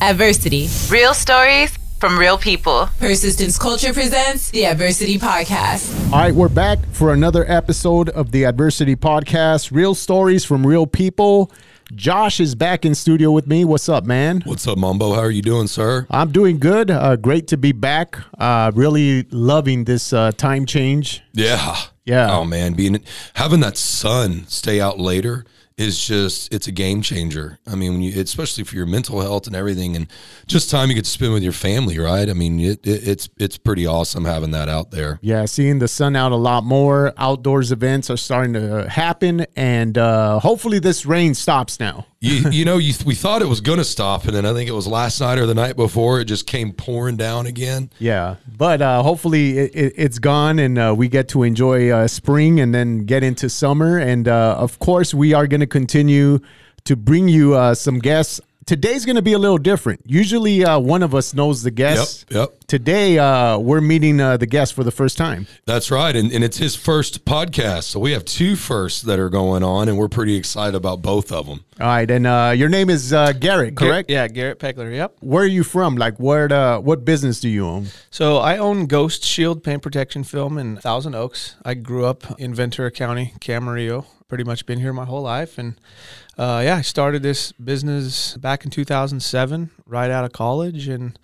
Adversity. Real stories from real people. Persistence Culture presents the Adversity Podcast. All right, we're back for another episode of the Adversity Podcast. Real stories from real people. Josh is back in studio with me. What's up, man? What's up, Mambo? How are you doing, sir? I'm doing good. Uh, great to be back. Uh, really loving this uh, time change. Yeah. Yeah. Oh man, being having that sun stay out later is just it's a game changer. I mean, you especially for your mental health and everything, and just time you get to spend with your family, right? I mean, it, it, it's it's pretty awesome having that out there. Yeah, seeing the sun out a lot more. Outdoors events are starting to happen, and uh, hopefully this rain stops now. You, you know, you, we thought it was going to stop, and then I think it was last night or the night before it just came pouring down again. Yeah, but uh, hopefully it, it, it's gone, and uh, we get to enjoy uh, spring and then get into summer. And uh, of course, we are going to continue to bring you uh, some guests. Today's going to be a little different. Usually, uh, one of us knows the guest. Yep, yep. Today, uh, we're meeting uh, the guest for the first time. That's right. And, and it's his first podcast. So we have two firsts that are going on, and we're pretty excited about both of them. All right, and uh, your name is uh, Garret, correct? Yeah, Garret Pegler. Yep. Where are you from? Like, where? The, what business do you own? So I own Ghost Shield Paint Protection Film in Thousand Oaks. I grew up in Ventura County, Camarillo. Pretty much been here my whole life, and uh, yeah, I started this business back in 2007, right out of college, and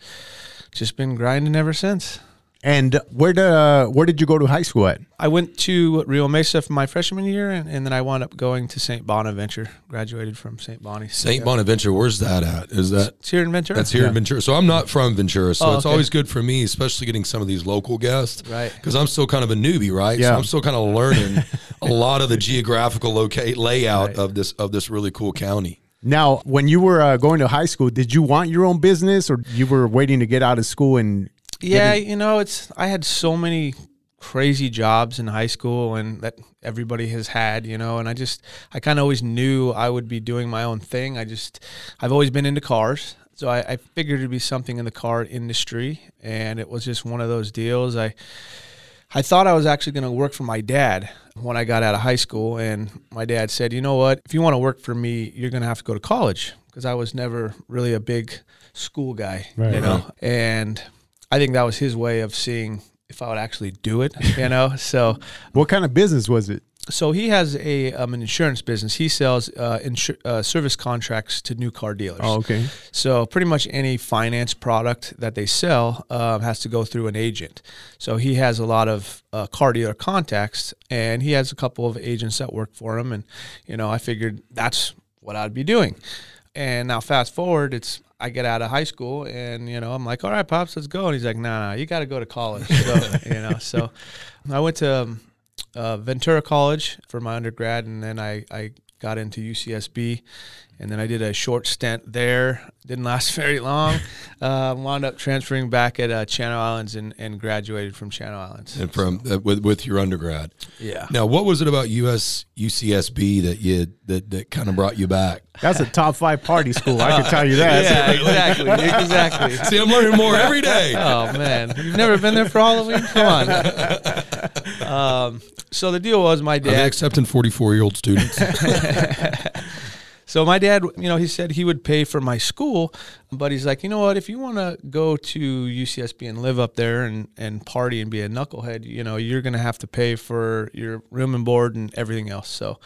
just been grinding ever since. And where the uh, where did you go to high school at? I went to Rio Mesa for my freshman year, and, and then I wound up going to St. Bonaventure. Graduated from St. Bonnie. St. Bonaventure, where's that at? Is that It's here in Ventura. That's here in Ventura. So I'm not from Ventura. So Oh, it's okay. always good for me, especially getting some of these local guests. Right. Because I'm still kind of a newbie, right? Yeah. So I'm still kind of learning a lot of the geographical locate layout Right. of this of this really cool county. Now, when you were uh, going to high school, did you want your own business, or you were waiting to get out of school and? Yeah, you know, it's I had so many crazy jobs in high school and that everybody has had, you know, and I just I kind of always knew I would be doing my own thing. I just I've always been into cars. So I, I figured it'd be something in the car industry and it was just one of those deals. I I thought I was actually going to work for my dad when I got out of high school and my dad said, "You know what? If you want to work for me, you're going to have to go to college." Because I was never really a big school guy, Right. you know. And I think that was his way of seeing if I would actually do it, you know. so, What kind of business was it? so he has a um, an insurance business. He sells uh, insur- uh, service contracts to new car dealers. Oh, okay. So pretty much any finance product that they sell um, has to go through an agent. So he has a lot of uh, car dealer contacts, and he has a couple of agents that work for him. And you know, I figured that's what I'd be doing. And now fast forward, it's I get out of high school, and you know, I'm like, all right, pops, let's go. And he's like, no, nah, no, you got to go to college. So you know, so I went to um, uh, Ventura College for my undergrad, and then I, I got into UCSB, and then I did a short stint there. Didn't last very long. Uh, wound up transferring back at uh, Channel Islands and, and graduated from Channel Islands. And from uh, with with your undergrad. Yeah. Now, what was it about US UCSB that you that that kind of brought you back? That's a top five party school. I can tell you that. Yeah, exactly, exactly. See, I'm learning more every day. Oh man, you've never been there for Halloween? Come on. Um, so the deal was my I'm dad. accepting 44 year old students. So my dad, you know, he said he would pay for my school, but he's like, you know what, if you want to go to UCSB and live up there and, and party and be a knucklehead, you know, you're going to have to pay for your room and board and everything else. So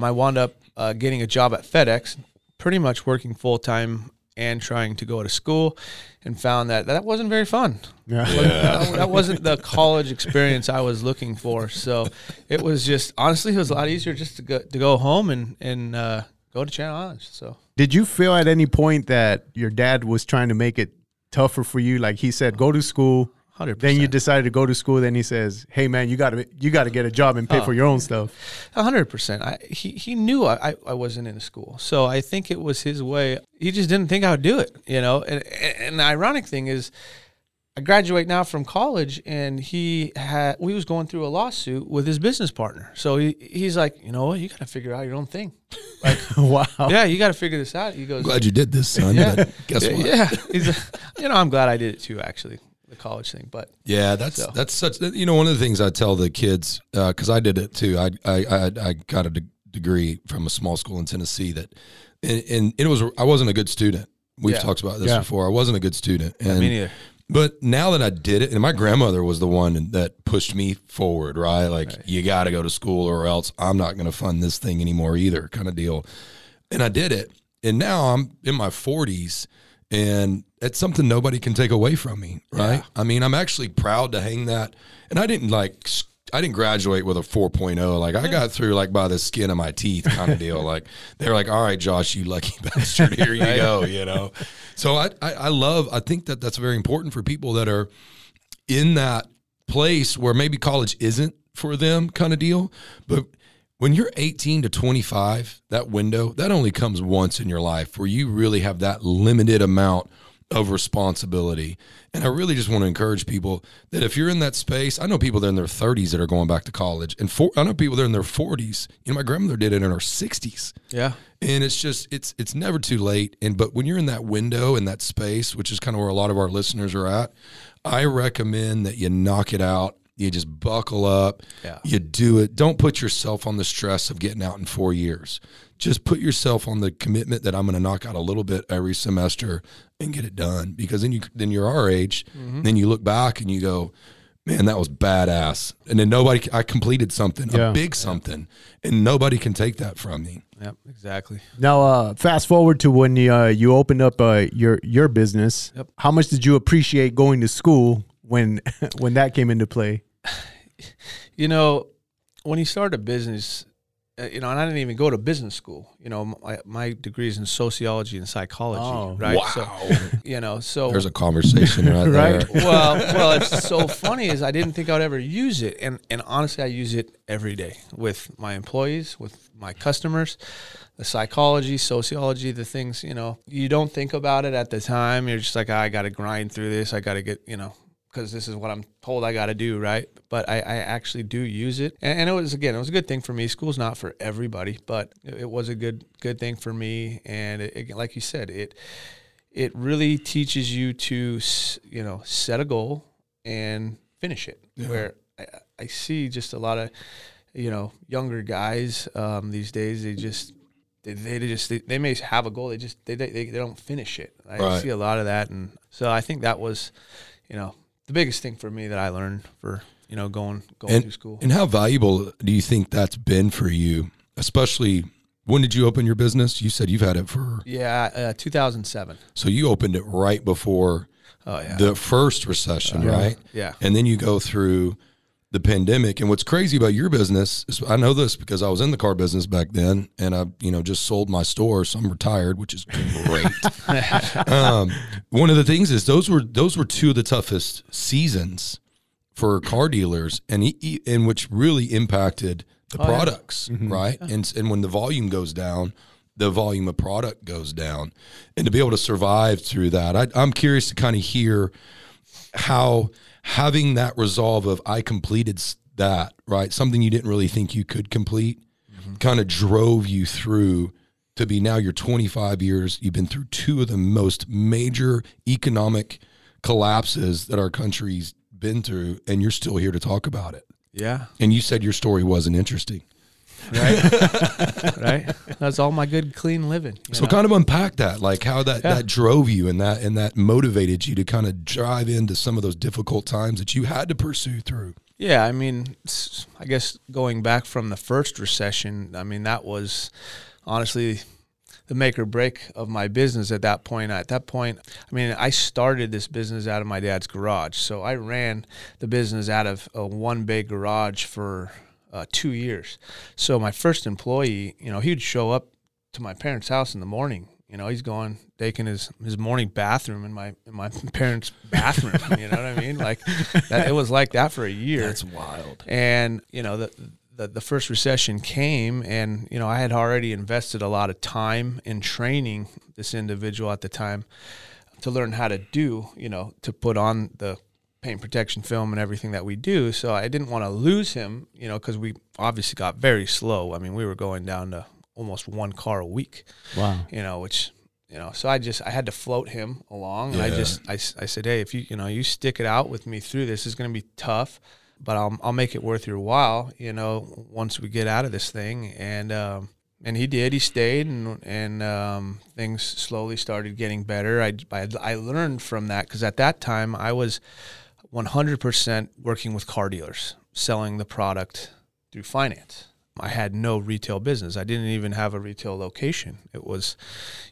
I wound up uh, getting a job at FedEx, pretty much working full time and trying to go to school and found that that wasn't very fun. Yeah. That, that wasn't the college experience I was looking for. So it was just honestly, it was a lot easier just to go to go home and and uh, go to Channel Islands. So Did you feel at any point that your dad was trying to make it tougher for you? Like he said, go to school. hundred Then you decided to go to school. Then he says, "Hey man, you got to you got to get a job and pay Oh. for your own stuff." hundred percent. I he he knew I, I I wasn't in school, so I think it was his way. He just didn't think I would do it, you know. And and the ironic thing is. I graduate now from college, and he had we was going through a lawsuit with his business partner. So he he's like, you know what, you got to figure out your own thing. Like, wow. yeah, you got to figure this out. He goes, Glad you did this, son. Yeah. Guess what? yeah. He's, you know, I'm glad I did it too. Actually, the college thing, but Yeah, that's So. that's such. You know, one of the things I tell the kids uh, because I did it too. I I I, I got a de- degree from a small school in Tennessee that, and, and it was I wasn't a good student. We've Yeah. talked about this Yeah. before. I wasn't a good student. And, me neither. But now that I did it, and my grandmother was the one that pushed me forward, right? Like, you got to go to school or else I'm not going to fund this thing anymore either, kind of deal. And I did it. And now I'm in my 40s, and it's something nobody can take away from me, right? I mean, I'm actually proud to hang that. And I didn't like, I didn't graduate with a 4.0. Like, I got through like by the skin of my teeth kind of deal. Like, they're like, all right, Josh, you lucky bastard, here you go, you know? So I, I, I love, I think that that's very important for people that are in that place where maybe college isn't for them kind of deal. But when you're 18 to 25, that window, that only comes once in your life where you really have that limited amount of responsibility. And I really just want to encourage people that if you're in that space, I know people that are in their 30s that are going back to college, and for, I know people that are in their 40s. You know, my grandmother did it in her 60s Yeah. and it's just it's it's never too late and but when you're in that window in that space which is kind of where a lot of our listeners are at i recommend that you knock it out you just buckle up Yeah. you do it don't put yourself on the stress of getting out in four years just put yourself on the commitment that i'm going to knock out a little bit every semester and get it done because then you then you're our age then you look back and you go man, that was badass. And then nobody, I completed something, Yeah. a big something, and nobody can take that from me. Yep. Exactly. Now, uh, fast forward to when you, uh, you opened up uh, your your business. Yep. How much did you appreciate going to school when when that came into play? You know, when you start a business, you know, and I didn't even go to business school. You know, my, my degree is in sociology and psychology, Oh. right? Wow. So, you know, so There's a conversation right, Right. there. well, well, it's so funny is I didn't think I'd ever use it, and and honestly, I use it every day with my employees, with my customers, the psychology, sociology, the things you know you don't think about it at the time. You're just like, "Ah, I got to grind through this. I got to get you know because this is what I'm told I got to do, right? But I, I actually do use it, and, and it was again, it was a good thing for me. School's not for everybody, but it, it was a good good thing for me, and it, it- like you said, it it really teaches you to you know set a goal and finish it where I, I see just a lot of you know younger guys um, these days they just they, they just they, they may have a goal they just they, they, they don't finish it i Right. see a lot of that and so i think that was you know the biggest thing for me that i learned for you know going going And, through school and how valuable do you think that's been for you? Especially when did you open your business? You said you've had it for, yeah uh, 2007 so you opened it right before oh yeah the first recession, Yeah. right? yeah And then you go through the pandemic. And what's crazy about your business is I know this because I was in the car business back then and I, you know, just sold my store. So I'm retired, which is great. um, one of the things is those were, those were two of the toughest seasons for car dealers and, and which really impacted the Oh, yeah. products, right? And, and when the volume goes down, the volume of product goes down. And to be able to survive through that, I, I'm curious to kind of hear how having that resolve of I completed that, right? Something you didn't really think you could complete mm-hmm. kind of drove you through to be now you're 25 years. You've been through two of the most major economic collapses that our country's been through, and you're still here to talk about it. yeah And you said your story wasn't interesting. Right right that's all my good clean living So know? kind of unpack that, like how that, Yeah. that drove you and that and that motivated you to kind of drive into some of those difficult times that you had to pursue through. Yeah, I mean, I guess going back from the first recession, I mean that was honestly the make or break of my business at that point. At that point, I mean, I started this business out of my dad's garage, so I ran the business out of a one bay garage for uh, two years. So my first employee, you know, he'd show up to my parents' house in the morning. You know, he's going taking his his morning bathroom in my in my parents' bathroom. you know what I mean? Like that, it was like that for a year. That's wild. And you know the, the the first recession came, and you know I had already invested a lot of time in training this individual at the time to learn how to do, you know, to put on the paint protection film and everything that we do. So I didn't want to lose him, you know, because we obviously got very slow. I mean, we were going down to almost one car a week Wow. you know, which you know, so I just I had to float him along. And I Yeah. just I said, hey, if you you know you stick it out with me through this, it's going to be tough, but I'll I'll make it worth your while. You know, once we get out of this thing, and um, and he did. He stayed, and and um, things slowly started getting better. I I, I learned from that because at that time I was 100% working with car dealers, selling the product through finance. I had no retail business. I didn't even have a retail location. It was,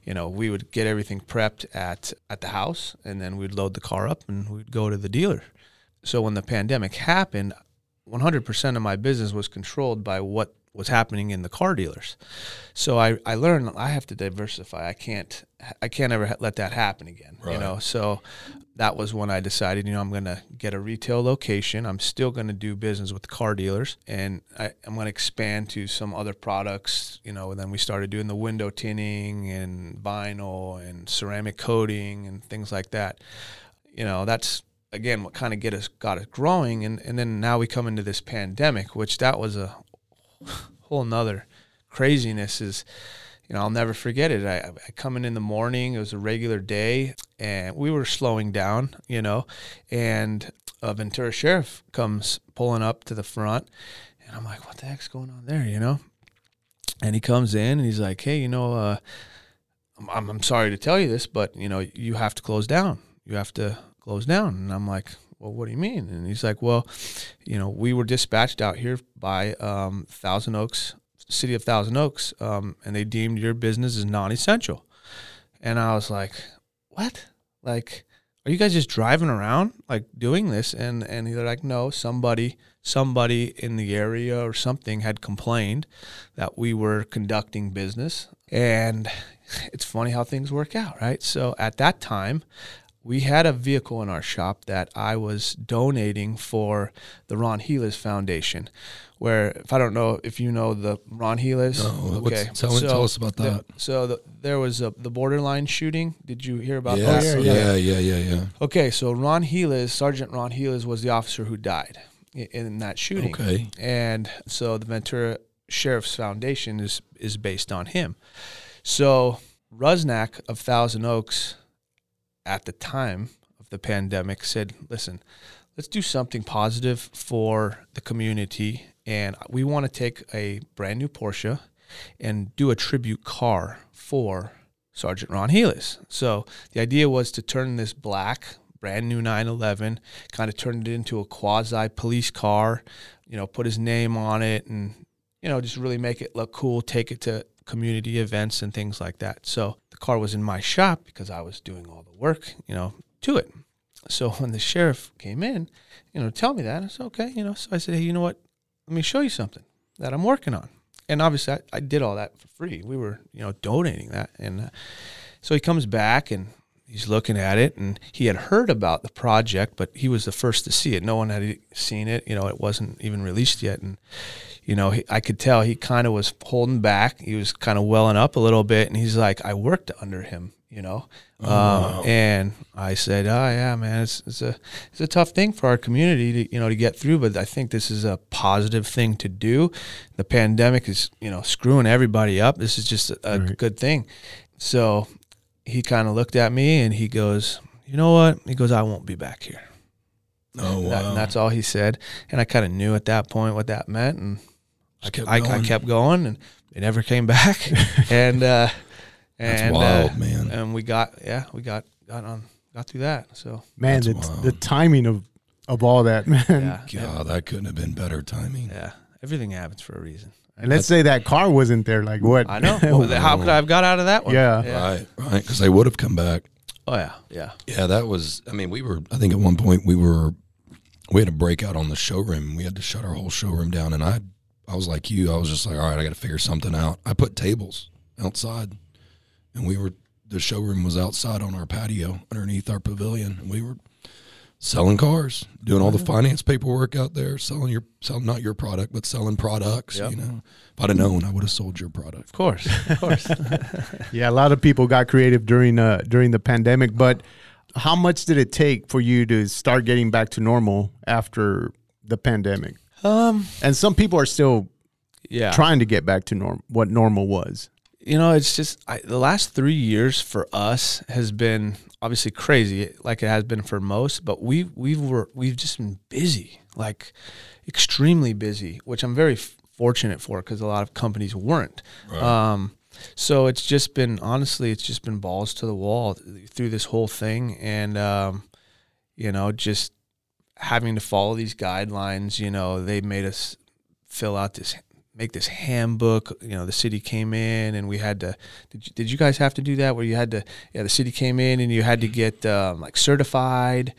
you know, we would get everything prepped at at the house, and then we'd load the car up, and we'd go to the dealer. So when the pandemic happened, 100% of my business was controlled by what was happening in the car dealers. So I, I learned I have to diversify. I can't I can't ever ha- let that happen again. You know, so that was when I decided, you know, I'm going to get a retail location. I'm still going to do business with car dealers, and I, I'm going to expand to some other products. You know, and then we started doing the window tinting and vinyl and ceramic coating and things like that. You know, that's again what kind of get us got us growing, and and then now we come into this pandemic, which that was a whole nother craziness is you know i'll never forget it. I, I come in in the morning it was a regular day and we were slowing down you know and a ventura sheriff comes pulling up to the front and i'm like what the heck's going on there? You know? And he comes in and he's like hey you know uh, I'm, I'm sorry to tell you this but you know you have to close down. You have to close down. And i'm like well what do you mean? And he's like well you know we were dispatched out here by um, thousand oaks city of thousand oaks um, and they deemed your business as non-essential. And i was like what? Like are you guys just driving around like doing this? And and they're like no somebody somebody in the area or something had complained that we were conducting business. And it's funny how things work out right? So at that time we had a vehicle in our shop that I was donating for the Ron Helus Foundation. Where, if I don't know if you know the Ron Helus, No, what's- tell- tell us about the- that. so the, there was a, the borderline shooting. Did you hear about Yes, that? yeah, yeah, yeah, yeah. Okay, so Ron Helus, Sergeant Ron Helus, was the officer who died i- in that shooting. Okay. And so the Ventura Sheriff's Foundation is is based on him. So Rusnak of Thousand Oaks, at the time of the pandemic, said, "Listen, let's do something positive for the community, and we want to take a brand new Porsche and do a tribute car for Sergeant Ron Helus. So the idea was to turn this black, brand new 911, kind of turn it into a quasi police car, you know, put his name on it and, you know, just really make it look cool, take it to community events and things like that. So car was in my shop because I was doing all the work, you know, to it. So when the sheriff came in, you know, tell me that, I said, okay, you know, so I said, hey, you know what? Let me show you something that I'm working on. And obviously, I, I did all that for free. We were, you know, donating that. And uh, so he comes back and he's looking at it and he had heard about the project, but he was the first to see it. No one had seen it. You know, it wasn't even released yet. And, you know, he, I could tell he kind of was holding back. He was kind of welling up a little bit. And he's like, I worked under him, you know. um, And I said, oh, yeah, man, it's, it's, a, it's a tough thing for our community to, you know, to get through. But I think this is a positive thing to do. The pandemic is, you know, screwing everybody up. This is just a, a good thing. So he kind of looked at me and he goes, you know what? He goes, I won't be back here. Oh And that- wow. and that's all he said. And I kind of knew at that point what that meant. And Just kept I, I kept going and they never came back. and, uh, That's and, wild, uh, man. And we got, yeah, we got, got on, got through that. So Man, That's the, wild. the timing of of all that, man. yeah, God, that couldn't have been better timing. yeah, everything happens for a reason. And let's say that car wasn't there. Like what? I know. Well, How could I have got out of that one? Yeah. Right, right. Because they would have come back. Oh yeah. Yeah. Yeah, that was. I mean, we were. I think at one point we were. We had a breakout on the showroom. We had to shut our whole showroom down, and I, I was like you. I was just like, all right, I got to figure something out. I put tables outside, and we were. The showroom was outside on our patio underneath our pavilion, and we were selling cars, doing all the finance paperwork out there, selling your, selling not your product, but selling products. Yep. You know, if I'd have known, I would have sold your product. Of course. Of course. Yeah, a lot of people got creative during uh during the pandemic, but how much did it take for you to start getting back to normal after the pandemic? Um. And some people are still Yeah. trying to get back to norm what normal was. you know, it's just I, the last three years for us has been obviously crazy, like it has been for most. But we we were we've just been busy, like extremely busy, which I'm very f- fortunate for because a lot of companies weren't. Um, so it's just been honestly, it's just been balls to the wall through this whole thing, and um, you know, just having to follow these guidelines. You know, they made us fill out this make this handbook. You know, the city came in and we had to. Did you, did you guys have to do that? Where you had to? Yeah, the city came in and you had to get um, like certified.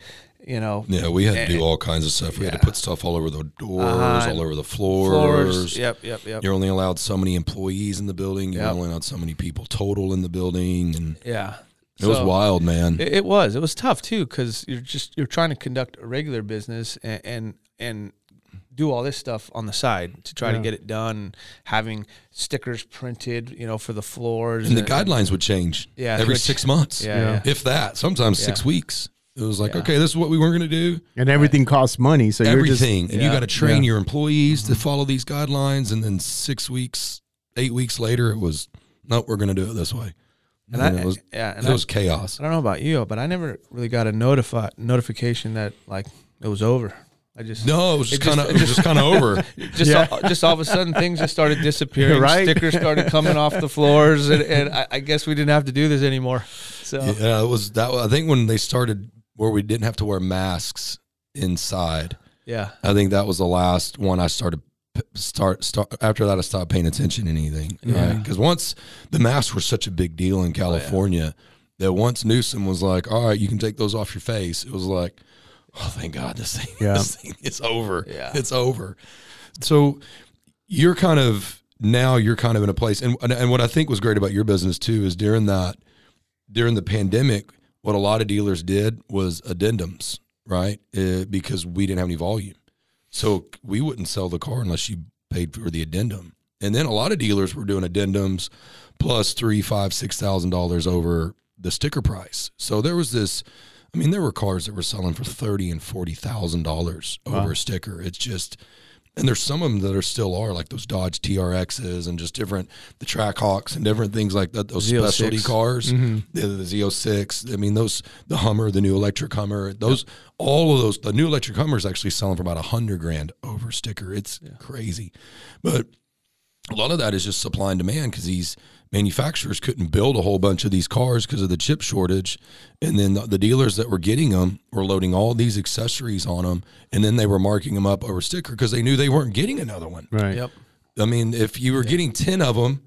You know, Yeah, we had to And- do all kinds of stuff. We had to put stuff all over the doors, Uh-huh. all over the floors. floors. Yep, yep, yep. You're only allowed so many employees in the building. You're Yep. only allowed so many people total in the building, and Yeah, it was wild, man. It, it was. It was tough too because you're just you're trying to conduct a regular business and and, and do all this stuff on the side to try to get it done. Having stickers printed, you know, for the floors and the guidelines would change Yeah, every which- six months, Yeah, Yeah. yeah. if that. Sometimes Yeah. six weeks. It was like, Yeah. okay, this is what we weren't going to do. and everything costs money. So you're just Everything, and you got to train Yeah. your employees to mm-hmm. follow these guidelines. And then six weeks, eight weeks later, it was no, we're going to do it this way. And And I, it was yeah, and it I, was chaos. I don't know about you, but I never really got a notify notification that like it was over. I just No, it was just kind of it just kind of over. just Yeah. all, just all of a sudden things just started disappearing. Right. Stickers started coming off the floors, and, and I, I guess we didn't have to do this anymore. So Yeah, it was that. I think when they started where we didn't have to wear masks inside. yeah, I think that was the last one I started p- start start after that I stopped paying attention to anything. Yeah. Right? Because once the masks were such a big deal in California that once Newsom was like, "All right, you can take those off your face," it was like, "Oh, thank God, this thing, Yeah. this thing is over. Yeah. It's over." So you're kind of now you're kind of in a place, and and- and what I think was great about your business too is during that during the pandemic, what a lot of dealers did was addendums, right? Uh, because we didn't have any volume. So we wouldn't sell the car unless you paid for the addendum. And then a lot of dealers were doing addendums plus three, five, six thousand dollars over the sticker price. So there was this. I mean, there were cars that were selling for thirty and forty thousand dollars over a sticker. It's just, and there's some of them that are still are like those Dodge TRXs and just different the Trackhawks and different things like that. Those Z06. specialty cars, mm-hmm. the, the Z06. I mean, those the Hummer, the new electric Hummer. Those all of those. The new electric Hummer is actually selling for about a hundred grand over sticker. It's crazy, but a lot of that is just supply and demand because these manufacturers couldn't build a whole bunch of these cars because of the chip shortage. And then the, the dealers that were getting them were loading all these accessories on them and then they were marking them up over sticker because they knew they weren't getting another one. Right. yep, i mean if you were getting 10 of them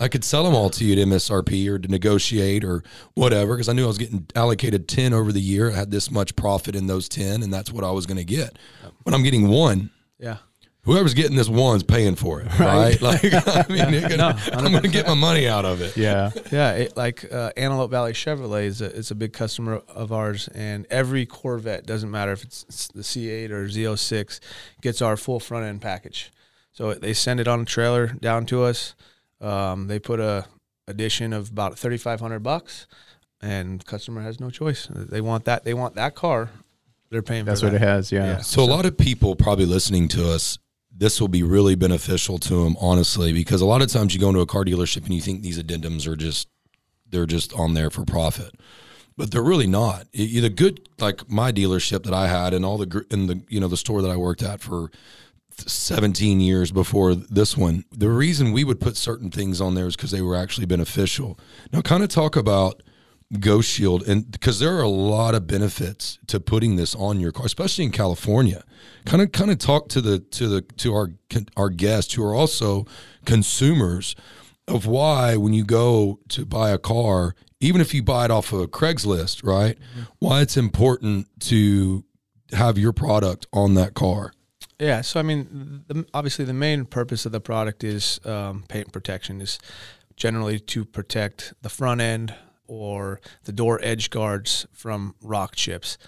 i could sell them all to you at msrp or to negotiate or whatever because i knew i was getting allocated 10 over the year. I had this much profit in those 10 and that's what i was going to get but i'm getting one yeah, whoever's getting this one's paying for it, right? Like, I mean, you're gonna, I'm going to get my money out of it. Yeah. yeah. It, like uh, Antelope Valley Chevrolet is a, is a big customer of ours, and every Corvette doesn't matter if it's, it's the C8 or Z06 gets our full front end package. So they send it on a trailer down to us. Um, they put a addition of about thirty five hundred bucks, and customer has no choice. They want that. They want that car. They're paying. That's for what that. it has. Yeah. Yeah. So, a lot of people probably listening to us, this will be really beneficial to them, honestly, because a lot of times you go into a car dealership and you think these addendums are just, they're just on there for profit. But they're really not. I- The good, like my dealership that I had, and all the in the you know the store that I worked at for 17 years before this one. The reason we would put certain things on there is because they were actually beneficial. Now, kind of talk about Ghost Shield, and because there are a lot of benefits to putting this on your car, especially in California. Kind of, kind of talk to the to the to our our guests who are also consumers of why when you go to buy a car, even if you buy it off of Craigslist, right? Why it's important to have your product on that car. Yeah, so I mean, the, obviously, the main purpose of the product is um, paint protection. Is generally to protect the front end or the door edge guards from rock chips,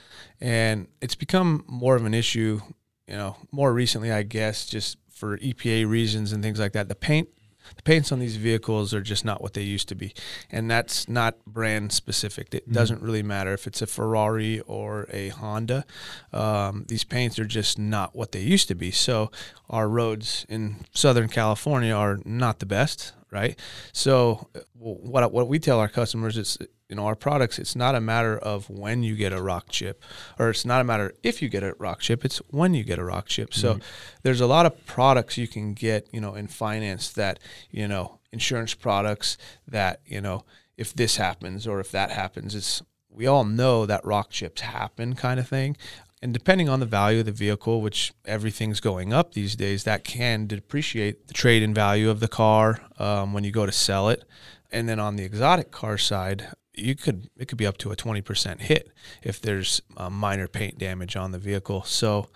and it's become more of an issue. You know, more recently, I guess, just for EPA reasons and things like that. The paint the paints on these vehicles are just not what they used to be. And that's not brand specific. It doesn't really matter if it's a ferrari or a honda. Um, these paints are just not what they used to be. So our roads in southern california are not the best right? So uh, what what we tell our customers is you know our products it's not a matter of when you get a rock chip or it's not a matter if you get a rock chip it's when you get a rock chip so mm-hmm. there's a lot of products you can get you know in finance that you know insurance products that you know if this happens or if that happens it's we all know that rock chips happen kind of thing and depending on the value of the vehicle, which everything's going up these days, that can depreciate the trade in value of the car um, when you go to sell it. And then on the exotic car side, you could it could be up to a 20% hit if there's minor paint damage on the vehicle. So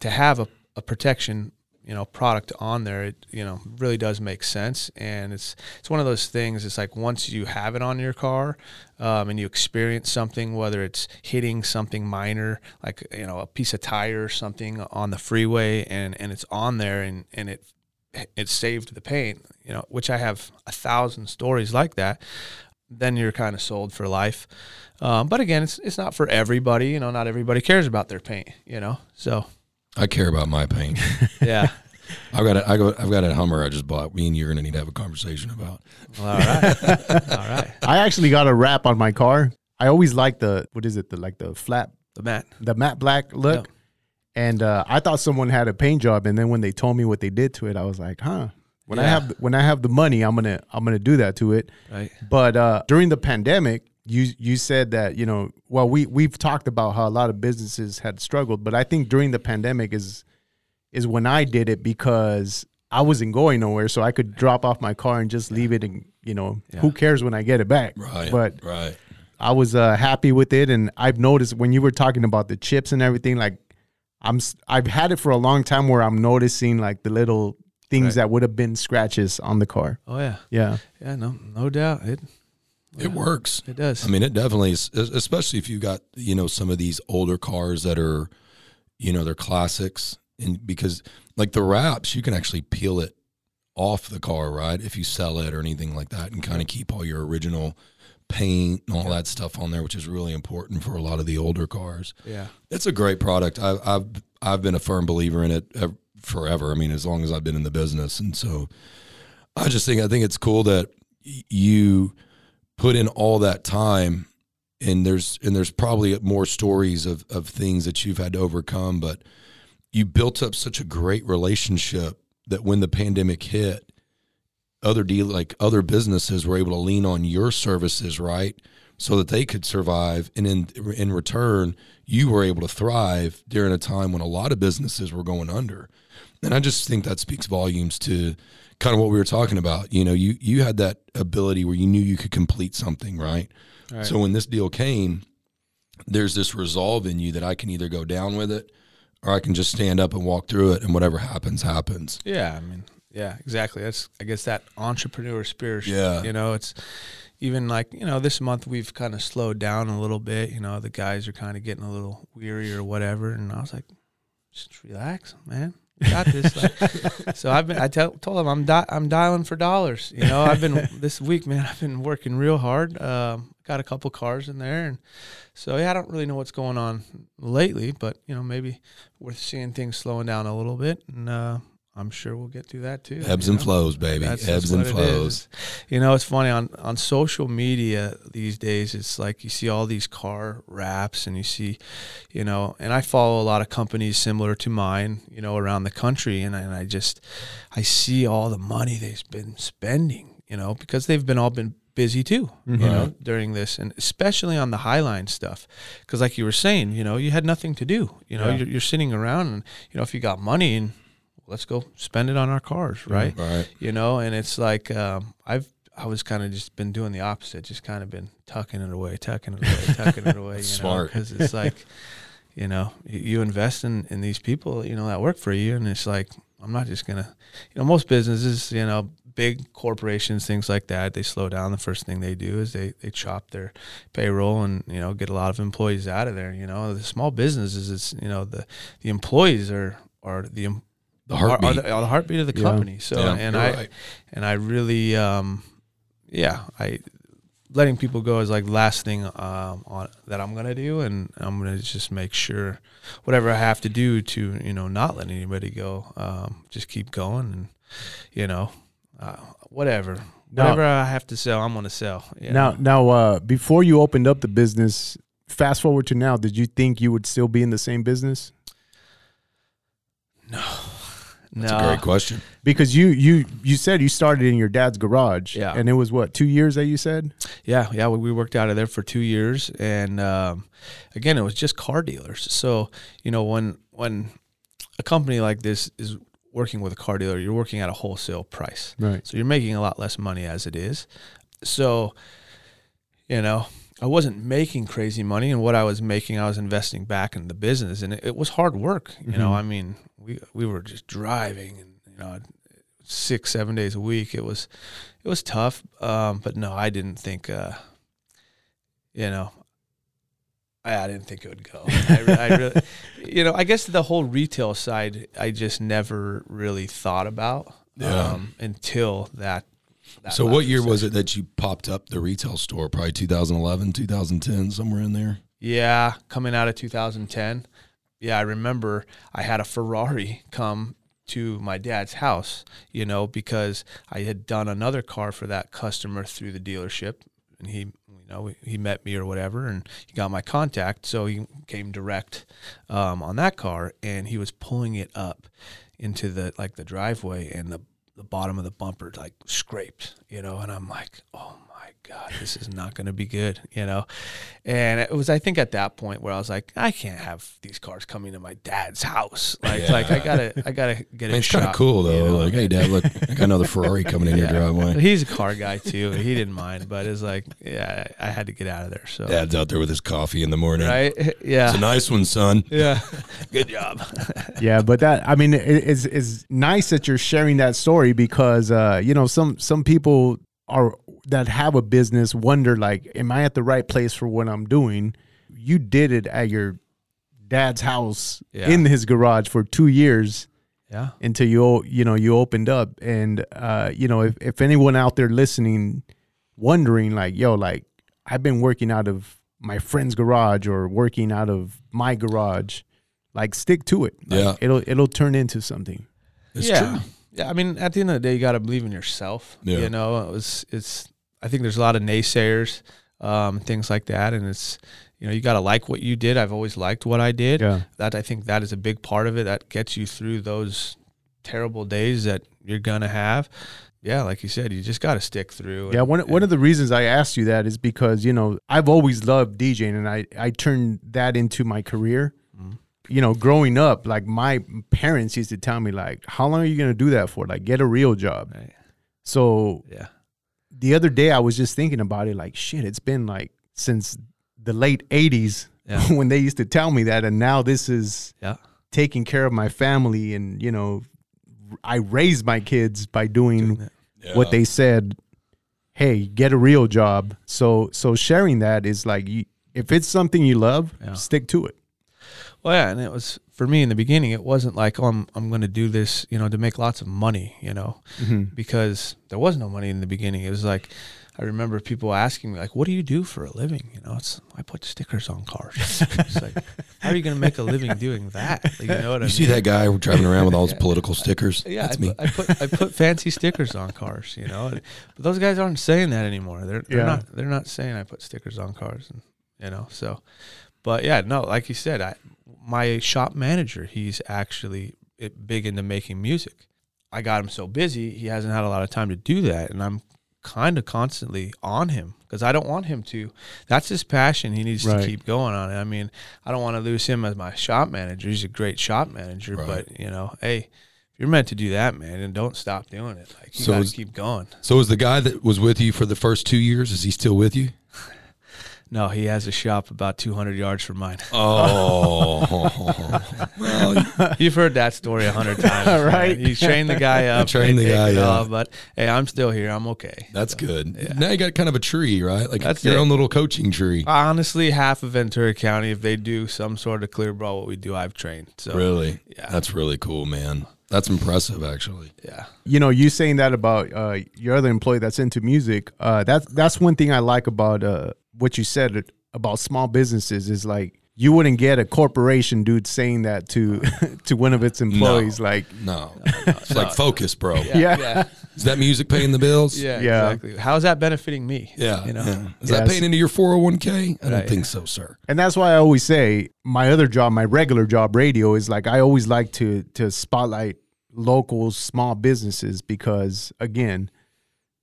to have a, a protection you know product on there it you know really does make sense. And it's it's one of those things it's like once you have it on your car um, and you experience something whether it's hitting something minor like you know a piece of tire or something on the freeway and and it's on there and and it it saved the paint you know which i have a thousand stories like that then you're kind of sold for life. Um, but again it's it's not for everybody you know not everybody cares about their paint you know so I care about my paint. yeah I've got a, I go, I've got a Hummer I just bought. Me and you're gonna need to have a conversation about. All right. All right. I actually got a wrap on my car. I always like the what is it? The like the flat, The mat. the matte black look. And uh, I thought someone had a paint job, and then when they told me what they did to it, I was like, huh. When I Yeah. have when I have the money, I'm gonna I'm gonna do that to it. Right. But uh, during the pandemic, you you said that you know, well, we we've talked about how a lot of businesses had struggled, but I think during the pandemic is is when I did it because I wasn't going nowhere, so I could drop off my car and just leave it, and you know, who cares when I get it back? Right. But right. I was uh, happy with it, and I've noticed when you were talking about the chips and everything, like I'm I've had it for a long time where I'm noticing like the little things Right. that would have been scratches on the car. Oh yeah. Yeah. Yeah. No. No doubt. It. It works. It does. I mean, it definitely is, especially if you got, you know, some of these older cars that are, you know, they're classics. And because like the wraps, you can actually peel it off the car, right? If you sell it or anything like that and kind of keep all your original paint and all that stuff on there, which is really important for a lot of the older cars. yeah. It's a great product. I, I've I've been a firm believer in it forever. I mean, as long as I've been in the business, and so I just think I think it's cool that y- you put in all that time, and there's and there's probably more stories of of things that you've had to overcome, but you built up such a great relationship that when the pandemic hit, other deal like other businesses were able to lean on your services, right? So that they could survive, and in in return, you were able to thrive during a time when a lot of businesses were going under. And I just think that speaks volumes to kind of what we were talking about. You know, you you had that ability where you knew you could complete something, right? Right. So when this deal came, there's this resolve in you that I can either go down with it or I can just stand up and walk through it and whatever happens happens. Yeah, I mean, yeah, exactly. That's I guess that entrepreneur spirit. Yeah. you know, it's even like you know this month we've kind of slowed down a little bit. You know, the guys are kind of getting a little weary or whatever, and I was like, just relax, man. Got this. Like, so I've been. I tell, told them I'm di- I'm dialing for dollars. You know, I've been this week, man. I've been working real hard. Um, got a couple cars in there, and so yeah, I don't really know what's going on lately, but you know, maybe we're seeing things slowing down a little bit, and uh, I'm sure we'll get through that too. Ebbs and know? flows, baby. That's- Ebbs that's and flows. You know, it's funny on on social media these days. It's like you see all these car wraps, and you see, you know, and I follow a lot of companies similar to mine, you know, around the country, and I, and I just I see all the money they've been spending, you know, because they've been all been busy too, you mm-hmm. know, during this, and especially on the Highline stuff, because like you were saying, you know, you had nothing to do, you know, Yeah. you're, you're sitting around, and you know, if you got money and let's go spend it on our cars, right? Right. you know and it's like um, i've i was kind of just been doing the opposite just kind of been tucking it away tucking it away tucking it away you Smart. because it's like you know you, you invest in, in these people you know that work for you and it's like i'm not just gonna you know most businesses you know big corporations things like that they slow down the first thing they do is they they chop their payroll and you know get a lot of employees out of there you know the small businesses it's you know the the employees are are the em- The are, are heartbeat. the, are the heartbeat of the Yeah. company. So Yeah, and I right. and I really um yeah, I letting people go is like the last thing um on that I'm gonna do and I'm gonna just make sure whatever I have to do to, you know, not let anybody go, um, just keep going and you know, uh, whatever, No. whatever I have to sell, I'm gonna sell. you Now, now, uh, before you opened up the business, fast forward to now, did you think you would still be in the same business? That's no, a great question. Because you you you said you started in your dad's garage, Yeah. and it was what two years that you said. Yeah, yeah, we, we worked out of there for two years, and um, again, it was just car dealers. So you know, when when a company like this is working with a car dealer, you're working at a wholesale price, Right. so you're making a lot less money as it is. So, you know, I wasn't making crazy money, and what I was making, I was investing back in the business, and it, it was hard work. You know, Mhm. I mean, we we were just driving, and you know, six seven days a week. It was it was tough, um, but no, I didn't think. Uh, you know, I, I didn't think it would go. I, I really, you know, I guess the whole retail side, I just never really thought about Yeah. um, until that. So what year was it that you popped up the retail store? Probably 2011, 2010, somewhere in there. Yeah, coming out of 2010. Yeah, I remember I had a Ferrari come to my dad's house, you know, because I had done another car for that customer through the dealership and he you know he met me or whatever and he got my contact so he came direct um, on that car and he was pulling it up into the like the driveway and the the bottom of the bumper like scraped you know and i'm like oh my god this is not going to be good you know and it was i think at that point where i was like i can't have these cars coming to my dad's house like like i gotta i gotta get Man, it it's kind of cool though. you know? Like, hey, Dad, look, I got another Ferrari coming in your Yeah. driveway. He's a car guy too. He didn't mind, but it's like, yeah, I I had to get out of there. So, Dad's out there with his coffee in the morning. right? Yeah. It's a nice one, son. yeah. Good job. yeah, but that I mean, it, it's it's nice that you're sharing that story because uh, you know some some people are that have a business wonder like, am I at the right place for what I'm doing? You did it at your dad's house Yeah. in his garage for two years Yeah, until you you know you opened up and uh you know if, if anyone out there listening wondering like yo like i've been working out of my friend's garage or working out of my garage like stick to it Like, Yeah. it'll it'll turn into something It's yeah. true. Yeah, I mean, at the end of the day, you got to believe in yourself. Yeah. You know, it was it's. I think there's a lot of naysayers, um, things like that, and it's you know you got to like what you did. I've always liked what I did. Yeah. That I think that is a big part of it. That gets you through those terrible days that you're gonna have. Yeah, like you said, you just got to stick through. yeah and- one, one of the reasons i asked you that is because you know i've always loved djing and i i turned that into my career Mhm. you know growing up like my parents used to tell me like how long are you going to do that for like get a real job Right. so Yeah. The other day I was just thinking about it like shit it's been like since the late 80s Yeah. when they used to tell me that and now this is Yeah. taking care of my family and you know I raised my kids by doing, Doing. Yeah. what they said hey get a real job so so sharing that is like you, if it's something you love Yeah. stick to it Well, yeah, and it was for me in the beginning. It wasn't like, oh, I'm I'm going to do this, you know, to make lots of money, you know, mm-hmm. because there was no money in the beginning. It was like I remember people asking me, like, "What do you do for a living?" You know, it's I put stickers on cars. it's like, how are you going to make a living doing that? Like, you know what I You mean? see that guy driving around with all his political stickers? Yeah, That's I me. I put I put fancy stickers on cars, you know. But those guys aren't saying that anymore. They're they're Yeah. not they're not saying I put stickers on cars, and you know. So, but yeah, no, like you said, I my shop manager, he's actually big into making music. I got him so busy, he hasn't had a lot of time to do that, and I'm kind of constantly on him because I don't want him to. That's his passion. He needs Right. to keep going on it. I mean, I don't want to lose him as my shop manager. He's a great shop manager, Right. but you know, hey, if you're meant to do that, man, and don't stop doing it. Like you So got is- keep going. So is the guy that was with you for the first two years? Is he still with you? No, he has a shop about 200 yards from mine. Oh, well, You've heard that story a hundred times, man. Right. He trained the guy up, Trained the guy up. off, but hey, I'm still here. I'm okay. that's good. Now you got kind of a tree, right? Like That's your it. own little coaching tree. Honestly, half of Ventura County, if they do some sort of clear bra, what we do, I've trained. So Really? Yeah. That's really cool, man. That's impressive, actually. yeah, you know you saying that about uh, your other employee that's into music uh, that's that's one thing i like about uh, what you said about small businesses is like you wouldn't get a corporation dude saying that to to one of its employees. Like, No, it's like focus, bro. Yeah. yeah, yeah, Is that music paying the bills? yeah, Yeah. exactly. How's that benefiting me? Yeah. you know. yeah. Is Yes. that paying into your 401k? I don't Right. think so, sir. and that's why I always say my other job, my regular job, radio, is like I always like to to spotlight local small businesses because again,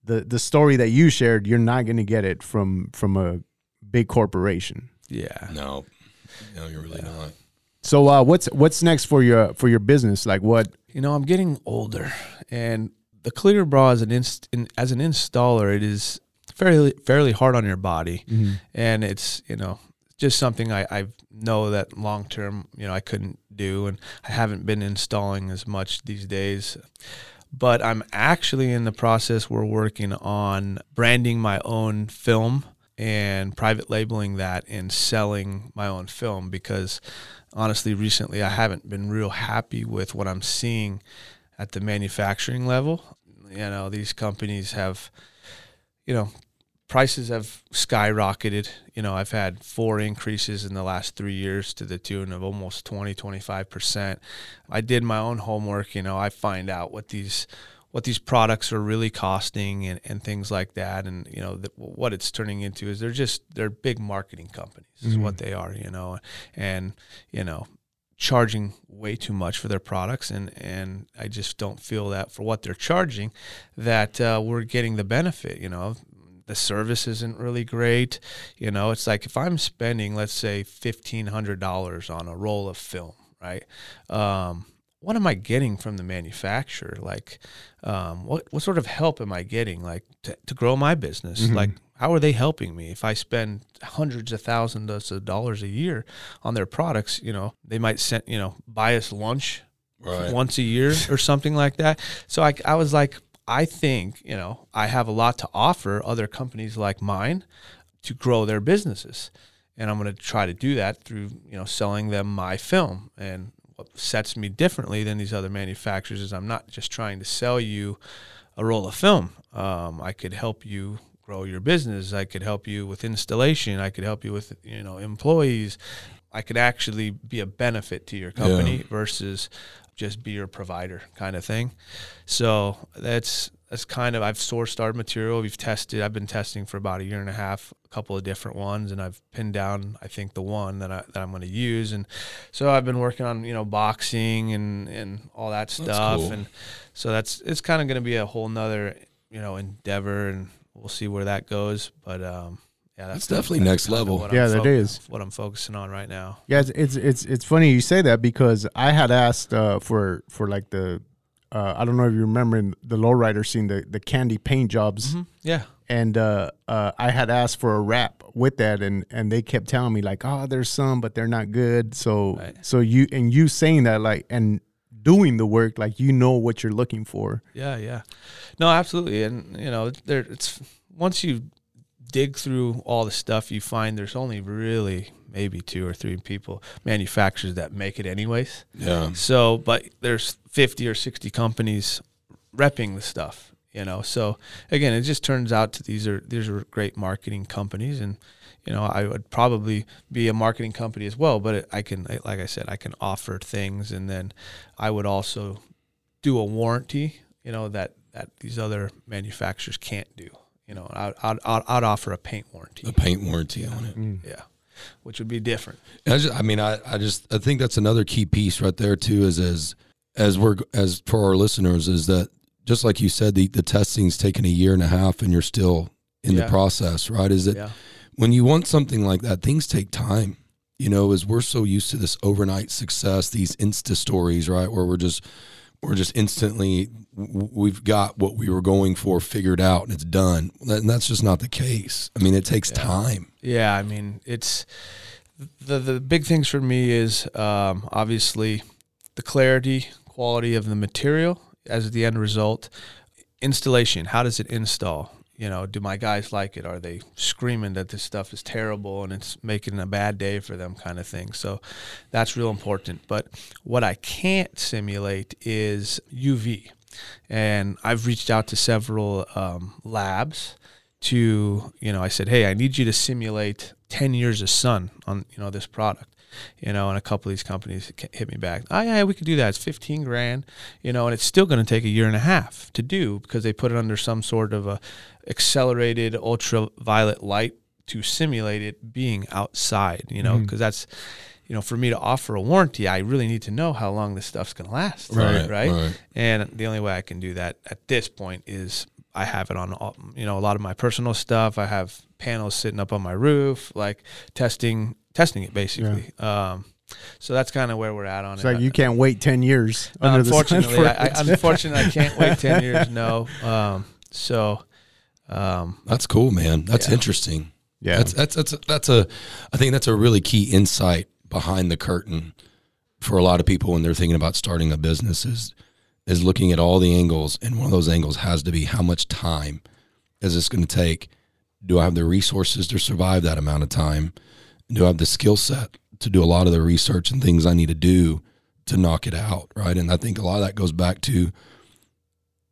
the the story that you shared, you're not going to get it from from a big corporation. Yeah. No, no, you're really not. So uh, what's what's next for your for your business? Like what? You know, I'm getting older, and the clear bra as an inst- in, as an installer, it is fairly fairly hard on your body, and it's you know just something I, I know that long term you know I couldn't do, and I haven't been installing as much these days. But I'm actually in the process. We're working on branding my own film and private labeling that and selling my own film because honestly recently I haven't been real happy with what I'm seeing at the manufacturing level. You know, these companies have you know, prices have skyrocketed. You know, I've had four increases in the last three years to the tune of almost 20, 25%. I did my own homework. You know, I find out what these what these products are really costing and, and things like that and you know the, what it's turning into is they're just they're big marketing companies is what they are you know and you know charging way too much for their products and and I just don't feel that for what they're charging that uh, we're getting the benefit you know the service isn't really great. You know it's like if I'm spending let's say $1500 on a roll of film right? Um, what am I getting from the manufacturer? Like um, what what sort of help am I getting like to, to grow my business? Like how are they helping me? If I spend hundreds of thousands of dollars a year on their products you know they might send you know buy us lunch Right. once a year or something like that. So I, I was like I think you know I have a lot to offer other companies like mine to grow their businesses. And I'm going to try to do that through you know selling them my film. And what sets me differently than these other manufacturers is I'm not just trying to sell you a roll of film. Um, I could help you grow your business. I could help you with installation. I could help you with you know employees. I could actually be a benefit to your company Yeah. versus just be your provider kind of thing so that's that's kind of I've sourced our material. We've tested. I've been testing for about a year and a half, a couple of different ones, and I've pinned down I think the one that I that I'm going to use. And so I've been working on you know boxing and and all that stuff. cool. And so that's it's kind of going to be a whole nother you know endeavor, and we'll see where that goes. But um, yeah, that's, That's definitely next level. Yeah, I'm that is. what I'm focusing on right now. Yeah, it's it's it's, it's funny you say that because I had asked uh, for for like the uh, I don't know if you remember in the lowrider scene the the candy paint jobs. Yeah. and uh, uh, I had asked for a wrap with that, and and they kept telling me like, oh, there's some, but they're not good. So Right. so you and you saying that like and doing the work like you know what you're looking for. Yeah, yeah. No, absolutely. And you know, there it's once you dig through all the stuff you find there's only really maybe two or three people manufacturers that make it anyways. Yeah. So, but there's 50 or 60 companies repping the stuff, you know. So, again, it just turns out to these are these are great marketing companies and you know, I would probably be a marketing company as well, but it, I can like I said, I can offer things and then I would also do a warranty, you know, that that these other manufacturers can't do. You know, I'd, I'd, I'd, I'd offer a paint warranty. A paint warranty on it. Mm. Yeah. Which would be different. I, just, I mean, I, I just I think that's another key piece right there too. Is as as we're as for our listeners is that just like you said, the the testing's taken a year and a half, and you're still in Yeah. the process, right? Is that Yeah. when you want something like that, things take time. You know, as we're so used to this overnight success, these Insta stories, right, where we're just we're just instantly we've got what we were going for figured out and it's done. And that's just not the case. I mean, it takes time. Yeah, I mean, it's the the big things for me is um, obviously the clarity, quality of the material as the end result. Installation, how does it install? You know, do my guys like it? Are they screaming that this stuff is terrible and it's making a bad day for them, kind of thing? So that's real important. But what I can't simulate is UV. And I've reached out to several um, labs to, you know, I said, hey, I need you to simulate ten years of sun on you know this product, you know, and a couple of these companies hit me back. Oh yeah, we could do that. It's fifteen grand, you know, and it's still going to take a year and a half to do because they put it under some sort of a accelerated ultraviolet light to simulate it being outside, you know, mm-hmm. because that's you know, for me to offer a warranty, I really need to know how long this stuff's going to last. Right, Right. right. And the only way I can do that at this point is I have it on, all, you know, a lot of my personal stuff. I have panels sitting up on my roof, like testing, testing it basically. Um, so that's kind of where we're at on It's it. like you can't wait ten years. under unfortunately, for I, I, unfortunately, I can't wait ten years. No. Um, so, um, That's cool, man. That's Yeah. interesting. Yeah. That's that's that's a, that's a I think that's a really key insight behind the curtain for a lot of people when they're thinking about starting a business is is looking at all the angles and one of those angles has to be how much time is this going to take? Do I have the resources to survive that amount of time? Do I have the skill set to do a lot of the research and things I need to do to knock it out, right? And I think a lot of that goes back to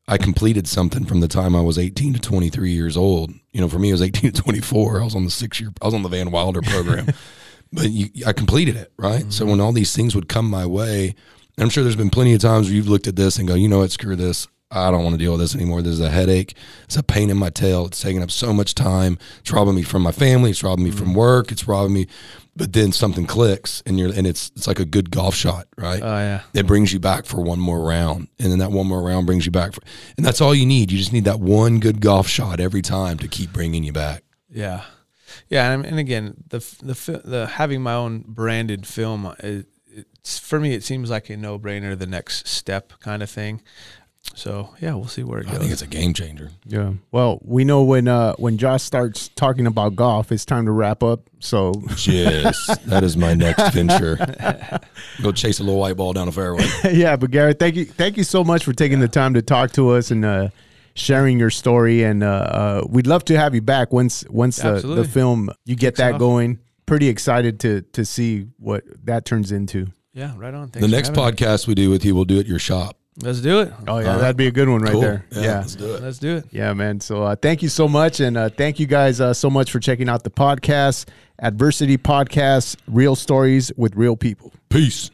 I completed something from the time I was 18 to 23 years old. You know, for me, it was 18 to 24. I was on the six year, I was on the Van Wilder program, but you, I completed it, right? So mm-hmm. when all these things would come my way, I'm sure there's been plenty of times where you've looked at this and go, you know what, screw this. I don't want to deal with this anymore. This is a headache. It's a pain in my tail. It's taking up so much time. It's robbing me from my family. It's robbing me from mm. work. It's robbing me. But then something clicks, and you're, and it's it's like a good golf shot, right? oh yeah, it brings you back for one more round and then that one more round brings you back for and that's all you need you just need that one good golf shot every time to keep bringing you back Yeah, yeah, and, and again, the the the having my own branded film, it, it's for me, it seems like a no brainer, the next step kind of thing. So yeah, we'll see where it i goes. I think it's a game changer Yeah. Well, we know when uh when Josh starts talking about golf, it's time to wrap up. So yes that is my next venture go chase a little white ball down a fairway yeah, but Garret, thank you thank you so much for taking the time to talk to us and uh sharing your story and uh, uh we'd love to have you back once once the, the film you get Kicks that off. going. Pretty excited to to see what that turns into. yeah, right on. Thanks the next having me. podcast we do with you we'll do at your shop let's do it. Oh yeah, right. that'd be a good one right cool there. yeah, yeah. let's do it Let's do it. Yeah, man. So uh, thank you so much. And uh, thank you guys uh, so much for checking out the podcast, Adversity Podcast, Real Stories with Real People. peace